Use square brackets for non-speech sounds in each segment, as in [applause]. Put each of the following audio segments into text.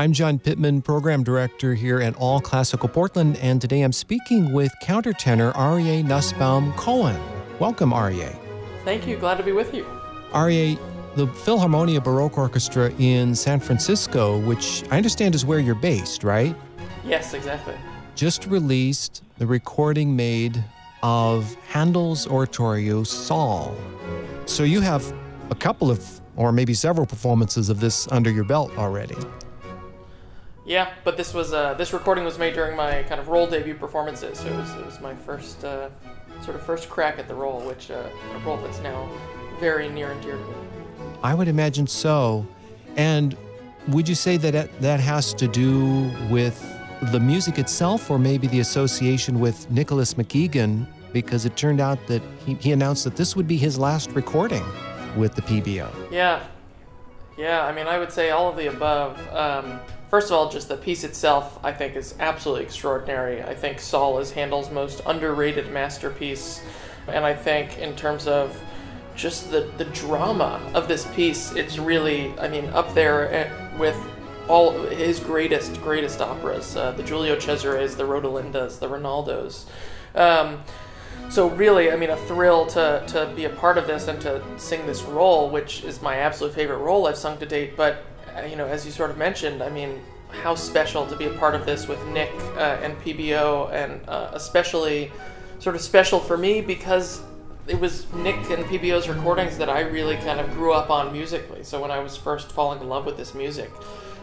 I'm John Pittman, Program Director here at All Classical Portland, and today I'm speaking with countertenor Aryeh Nussbaum Cohen. Welcome, Aryeh. Thank you. Glad to be with you. Aryeh, the Philharmonia Baroque Orchestra in San Francisco, which I understand is where you're based, right? Yes, exactly. Just released the recording made of Handel's oratorio Saul. So you have a couple of, or maybe several performances of this under your belt already. Yeah, but this was uh, this recording was made during my kind of role debut performances, so it was, it was my first uh, sort of first crack at the role, which uh, a role that's now very near and dear to me. I would imagine so. And would you say that that has to do with the music itself, or maybe the association with Nicholas McGegan? Because it turned out that he, he announced that this would be his last recording with the PBO. Yeah, yeah. I mean, I would say all of the above. Um, First of all, just the piece itself, I think, is absolutely extraordinary. I think Saul is Handel's most underrated masterpiece. And I think, in terms of just the, the drama of this piece, it's really, I mean, up there eh, with all his greatest, greatest operas uh, the Giulio Cesares, the Rodelindas, the Rinaldos. Um, so really, I mean, a thrill to, to be a part of this and to sing this role, which is my absolute favorite role I've sung to date. But you know, as you sort of mentioned, I mean, how special to be a part of this with Nick uh, and PBO, and uh, especially sort of special for me because it was Nick and PBO's recordings that I really kind of grew up on musically. So when I was first falling in love with this music,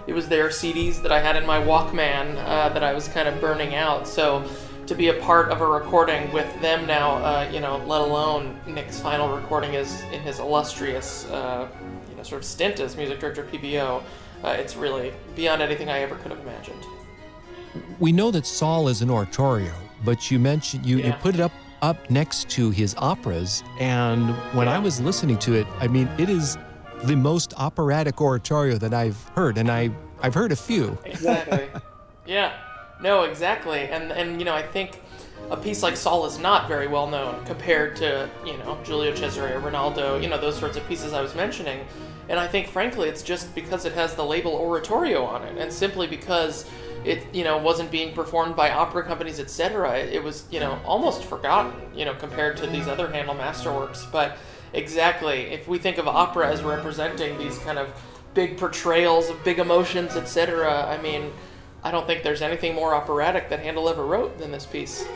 it was their CDs that I had in my Walkman uh, that I was kind of burning out. So to be a part of a recording with them now, uh, you know, let alone Nick's final recording is in his illustrious uh, sort of stint as music director PBO, uh, it's really beyond anything I ever could have imagined. We know that Saul is an oratorio, but you mentioned you, yeah. you put it up up next to his operas, and when yeah. I was listening to it, I mean, it is the most operatic oratorio that I've heard, and I I've heard a few. Exactly. [laughs] yeah. No, exactly, and and you know I think a piece like Saul is not very well known compared to, you know, Giulio Cesare, Rinaldo, you know, those sorts of pieces I was mentioning. And I think, frankly, it's just because it has the label oratorio on it, and simply because it, you know, wasn't being performed by opera companies, etc. It was, you know, almost forgotten, you know, compared to these other Handel masterworks. But exactly, if we think of opera as representing these kind of big portrayals of big emotions, etc., I mean, I don't think there's anything more operatic that Handel ever wrote than this piece.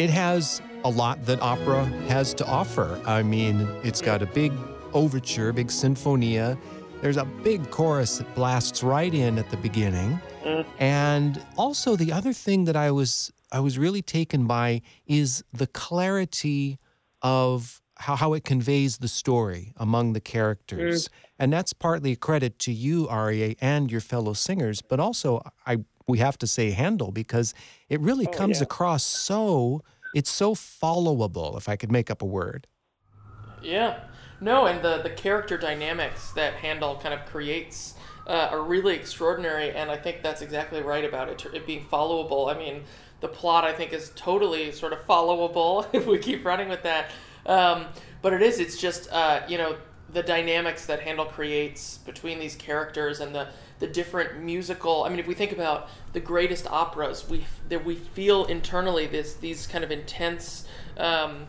It has a lot that opera has to offer. I mean, it's got a big overture, big sinfonia. There's a big chorus that blasts right in at the beginning. Mm. And also the other thing that I was I was really taken by is the clarity of how, how it conveys the story among the characters. Mm. And that's partly a credit to you, Aryeh, and your fellow singers, but also I we have to say Handel because it really oh, comes yeah. across so it's so followable if I could make up a word. Yeah. No, and the the character dynamics that Handel kind of creates uh, are really extraordinary, and I think that's exactly right about it, it being followable. I mean, the plot I think is totally sort of followable [laughs] if we keep running with that. Um, but it is, it's just uh, you know the dynamics that Handel creates between these characters and the the different musical. I mean, if we think about the greatest operas, we that we feel internally this these kind of intense. Um,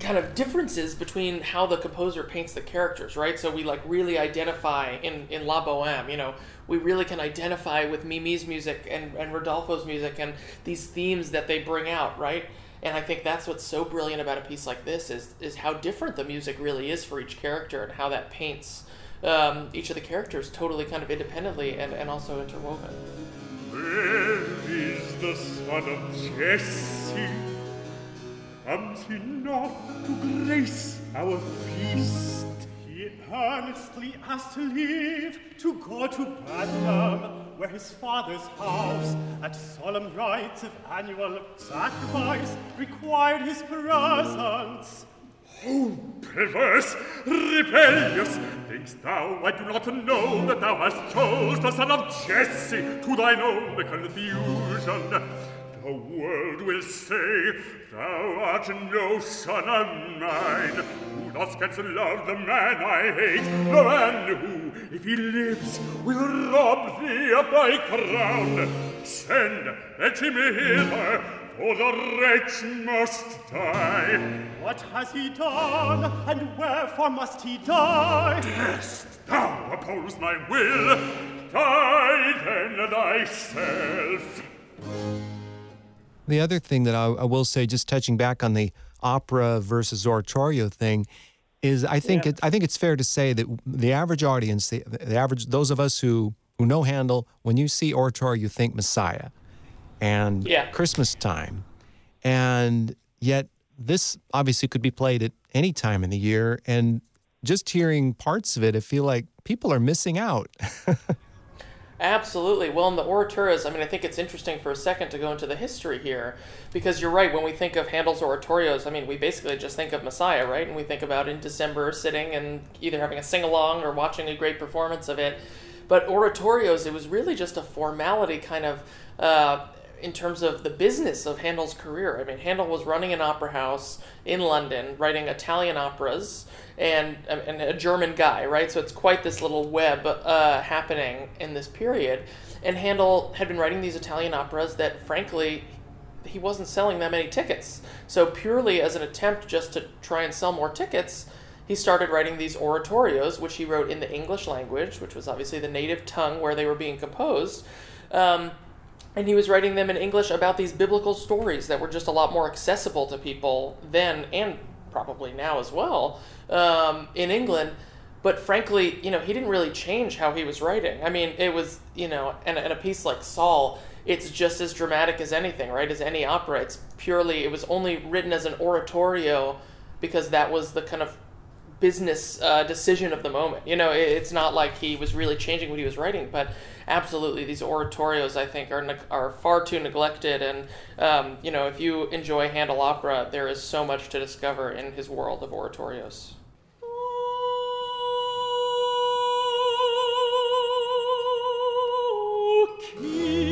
kind of differences between how the composer paints the characters, right? So we like really identify in, in La Boheme, you know, we really can identify with Mimi's music and, and Rodolfo's music and these themes that they bring out, right? And I think that's what's so brilliant about a piece like this is is how different the music really is for each character and how that paints um, each of the characters totally kind of independently and, and also interwoven. Where is the son of Jesse? Comes he not to grace our feast? He earnestly asked to leave to go to Bethlehem, where his father's house, at solemn rites of annual sacrifice, required his presence. Oh, perverse, rebellious, think'st thou I do not know that thou hast chose the son of Jesse to thine own confusion? The world will say thou art no son of mine. Who thus canst love the man I hate, the man who, if he lives, will rob thee of thy crown. Send, let him hither, for the wretch must die. What has he done, and wherefore must he die? Darest thou oppose my will? Die then thyself. The other thing that I, I will say, just touching back on the opera versus oratorio thing, is I think Yeah. it, I think it's fair to say that the average audience, the, the average those of us who who know Handel, when you see oratorio, you think Messiah and Yeah. Christmas time, and yet this obviously could be played at any time in the year, and just hearing parts of it, I feel like people are missing out. [laughs] Absolutely. Well, in the oratorios, I mean, I think it's interesting for a second to go into the history here, because you're right. When we think of Handel's oratorios, I mean, we basically just think of Messiah, right? And we think about in December sitting and either having a sing along or watching a great performance of it. But oratorios, it was really just a formality kind of. Uh, in terms of the business of Handel's career. I mean, Handel was running an opera house in London, writing Italian operas, and, and a German guy, right? So it's quite this little web uh, happening in this period. And Handel had been writing these Italian operas that, frankly, he wasn't selling that many tickets. So, purely as an attempt just to try and sell more tickets, he started writing these oratorios, which he wrote in the English language, which was obviously the native tongue where they were being composed. Um, and he was writing them in English about these biblical stories that were just a lot more accessible to people then and probably now as well um, in England. But frankly, you know, he didn't really change how he was writing. I mean, it was, you know, and, and a piece like Saul, it's just as dramatic as anything, right? As any opera. It's purely, it was only written as an oratorio because that was the kind of business uh, decision of the moment. You know, it, it's not like he was really changing what he was writing, but absolutely, these oratorios I think are neg- are far too neglected. And um, you know, if you enjoy Handel opera, there is so much to discover in his world of oratorios. O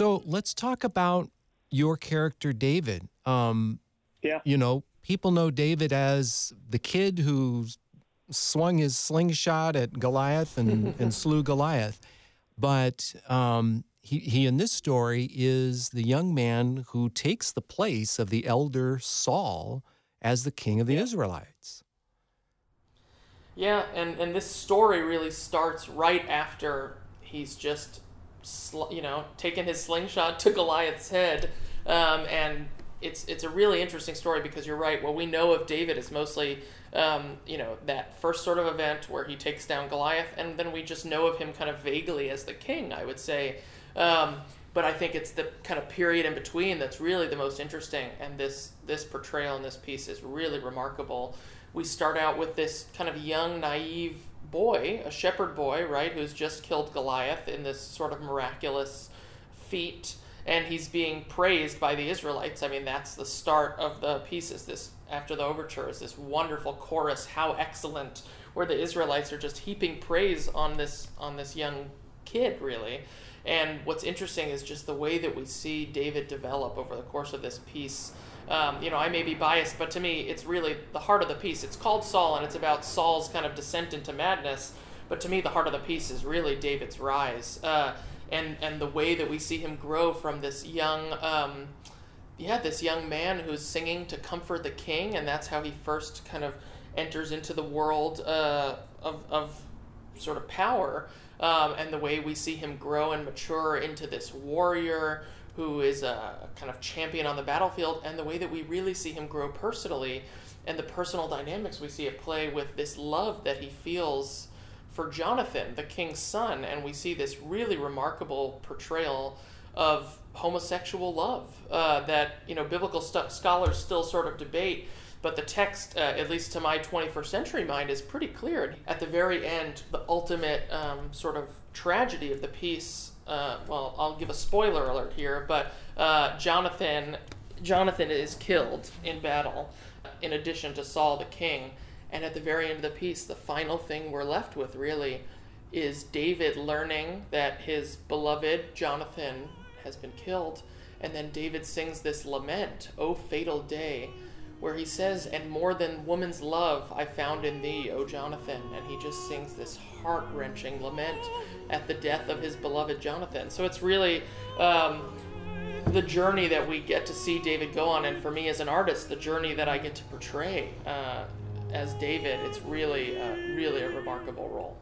So let's talk about your character, David. Um, Yeah. you know, people know David as the kid who swung his slingshot at Goliath and, [laughs] and slew Goliath. But um, he, he, in this story, is the young man who takes the place of the elder Saul as the king of the Israelites. Yeah, and and this story really starts right after he's just, sl- you know, taken his slingshot to Goliath's head, um, and it's it's a really interesting story because you're right. What we know of David is mostly, um, you know, that first sort of event where he takes down Goliath, and then we just know of him kind of vaguely as the king. I would say. Um, but I think it's the kind of period in between that's really the most interesting, and this this portrayal in this piece is really remarkable. We start out with this kind of young, naive boy, a shepherd boy, right, who's just killed Goliath in this sort of miraculous feat, and he's being praised by the Israelites. I mean, that's the start of the piece. Is this after the overture is this wonderful chorus? How excellent! Where the Israelites are just heaping praise on this on this young kid, really. And what's interesting is just the way that we see David develop over the course of this piece. Um, you know, I may be biased, but to me, it's really the heart of the piece. It's called Saul, and it's about Saul's kind of descent into madness. But to me, the heart of the piece is really David's rise, uh, and and the way that we see him grow from this young, um, yeah, this young man who's singing to comfort the king, and that's how he first kind of enters into the world uh, of of sort of power um, and the way we see him grow and mature into this warrior who is a kind of champion on the battlefield, and the way that we really see him grow personally, and the personal dynamics we see at play with this love that he feels for Jonathan, the king's son, and we see this really remarkable portrayal of homosexual love uh, that you know biblical st- scholars still sort of debate but the text, uh, at least to my 21st century mind, is pretty clear. At the very end, the ultimate um, sort of tragedy of the piece. Uh, well, I'll give a spoiler alert here, but uh, Jonathan, Jonathan is killed in battle, in addition to Saul the king. And at the very end of the piece, the final thing we're left with really is David learning that his beloved Jonathan has been killed. And then David sings this lament, O fatal day where he says, And more than woman's love I found in thee, O Jonathan. And he just sings this heart wrenching lament at the death of his beloved Jonathan. So it's really um, the journey that we get to see David go on. And for me as an artist, the journey that I get to portray uh, as David, it's really, uh, really a remarkable role.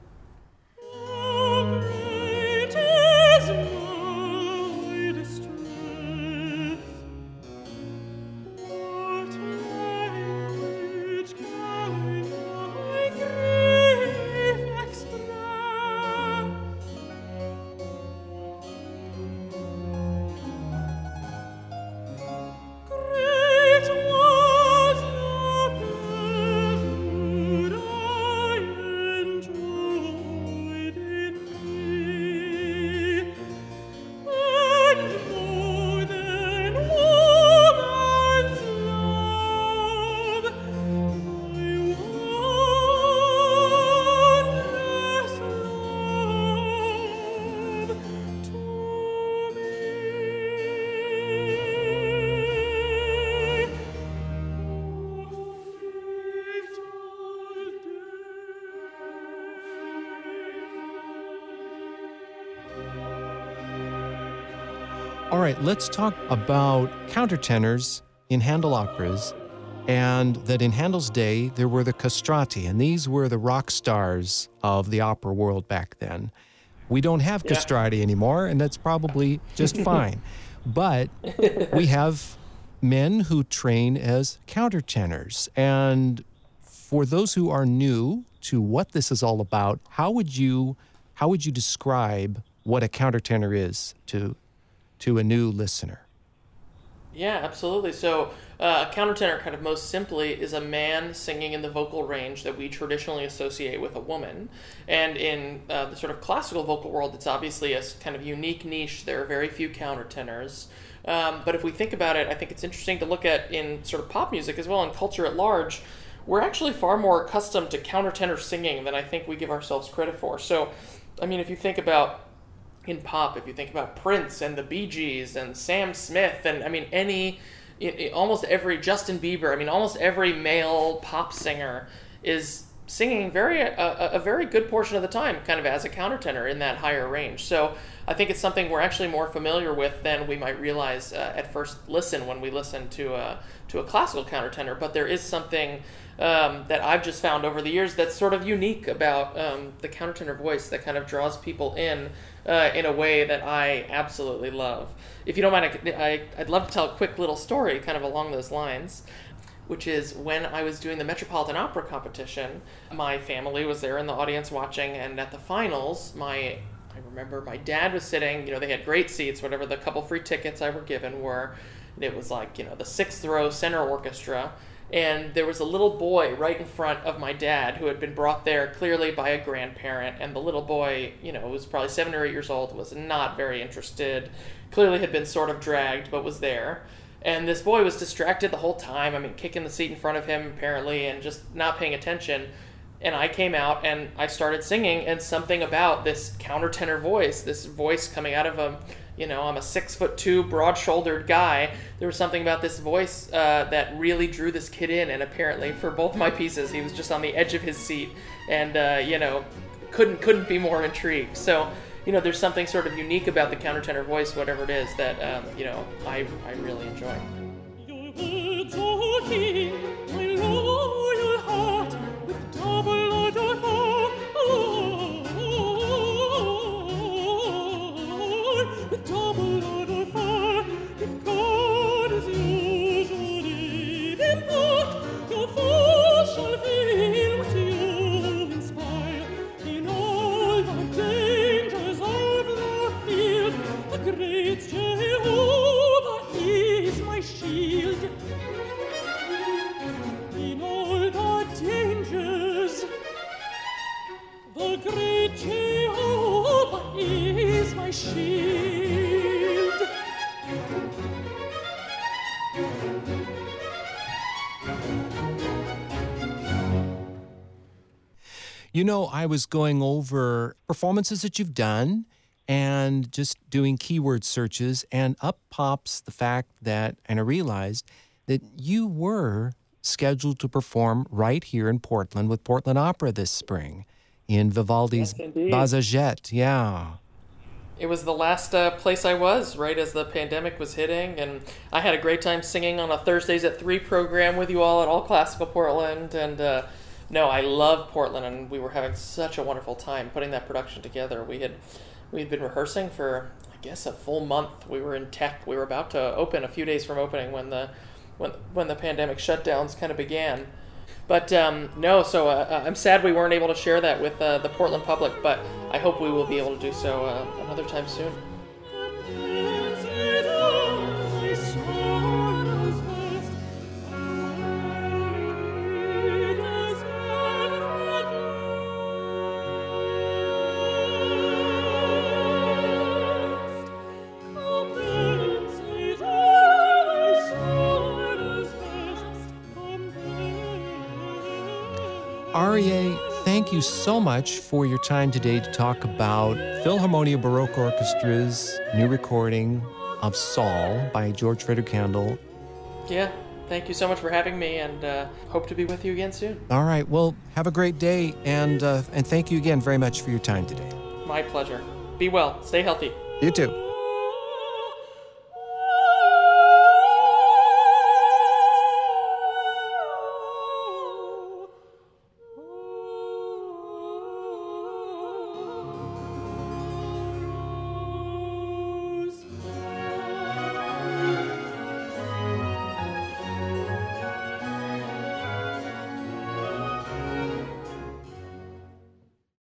Right, let's talk about countertenors in Handel operas, and that in Handel's day there were the castrati, and these were the rock stars of the opera world back then. We don't have Yeah. castrati anymore, and that's probably just [laughs] fine. But we have men who train as countertenors. And for those who are new to what this is all about, how would you how would you describe what a countertenor is to to a new listener? Yeah, absolutely. So, uh, a countertenor, kind of most simply, is a man singing in the vocal range that we traditionally associate with a woman. And in uh, the sort of classical vocal world, it's obviously a kind of unique niche. There are very few countertenors. Um, but if we think about it, I think it's interesting to look at in sort of pop music as well and culture at large. We're actually far more accustomed to countertenor singing than I think we give ourselves credit for. So, I mean, if you think about in pop, if you think about Prince and the Bee Gees and Sam Smith, and I mean, any, i i almost every Justin Bieber, I mean, almost every male pop singer is singing very a, a- a very good portion of the time, kind of as a countertenor in that higher range. So I think it's something we're actually more familiar with than we might realize uh, at first listen when we listen to a to a classical countertenor. But there is something um, that I've just found over the years that's sort of unique about um, the countertenor voice that kind of draws people in uh, in a way that I absolutely love. If you don't mind, I, I'd love to tell a quick little story kind of along those lines. Which is when I was doing the Metropolitan Opera competition, my family was there in the audience watching, and at the finals, my I remember my dad was sitting, you know, they had great seats, whatever the couple free tickets I were given were. And it was like, you know, the sixth row center orchestra. And there was a little boy right in front of my dad who had been brought there clearly by a grandparent. And the little boy, you know, was probably seven or eight years old, was not very interested. clearly had been sort of dragged, but was there. And this boy was distracted the whole time. I mean, kicking the seat in front of him, apparently, and just not paying attention. And I came out and I started singing, and something about this countertenor voice, this voice coming out of a, you know, I'm a six foot two, broad shouldered guy. There was something about this voice uh, that really drew this kid in, and apparently for both my pieces, he was just on the edge of his seat, and uh, you know, couldn't couldn't be more intrigued. So you know, there's something sort of unique about the countertenor voice, whatever it is, that um, you know I I really enjoy. You know, I was going over performances that you've done and just doing keyword searches, and up pops the fact that, and I realized that you were scheduled to perform right here in Portland with Portland Opera this spring in Vivaldi's Yes, indeed. Bajazet. Yeah. It was the last uh, place I was right as the pandemic was hitting, and I had a great time singing on a Thursdays at three program with you all at All Classical Portland. And uh, no, I love Portland, and we were having such a wonderful time putting that production together. We had we had been rehearsing for I guess a full month. We were in tech. We were about to open a few days from opening when the when when the pandemic shutdowns kind of began. But um, no, so uh, I'm sad we weren't able to share that with uh, the Portland public, but I hope we will be able to do so uh, another time soon. Thank you so much for your time today to talk about Philharmonia Baroque Orchestra's new recording of Saul by George Frederick Handel. Yeah, thank you so much for having me, and uh, hope to be with you again soon. All right, well, have a great day, and uh, and thank you again very much for your time today. My pleasure. Be well. Stay healthy. You too.